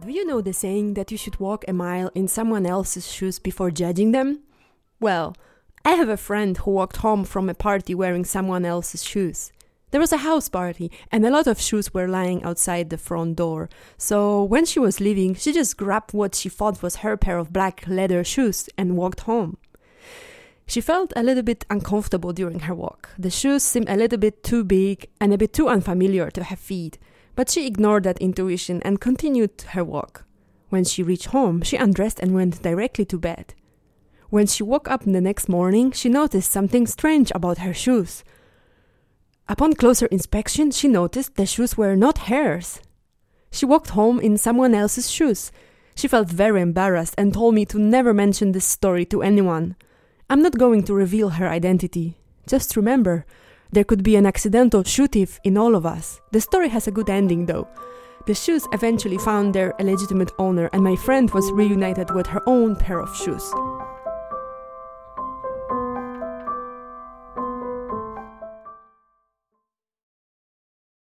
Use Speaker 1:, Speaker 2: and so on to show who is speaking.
Speaker 1: Do you know the saying that you should walk a mile in someone else's shoes before judging them? Well, I have a friend who walked home from a party wearing someone else's shoes. There was a house party, and a lot of shoes were lying outside the front door. So when she was leaving, she just grabbed what she thought was her pair of black leather shoes and walked home. She felt a little bit uncomfortable during her walk. The shoes seemed a little bit too big and a bit too unfamiliar to her feet. But she ignored that intuition and continued her walk. When she reached home, she undressed and went directly to bed. When she woke up the next morning, she noticed something strange about her shoes. Upon closer inspection, she noticed the shoes were not hers. She walked home in someone else's shoes. She felt very embarrassed and told me to never mention this story to anyone. I'm not going to reveal her identity. Just remember, there could be an accidental shoe thief in all of us. The story has a good ending though. The shoes eventually found their illegitimate owner, and my friend was reunited with her own pair of shoes.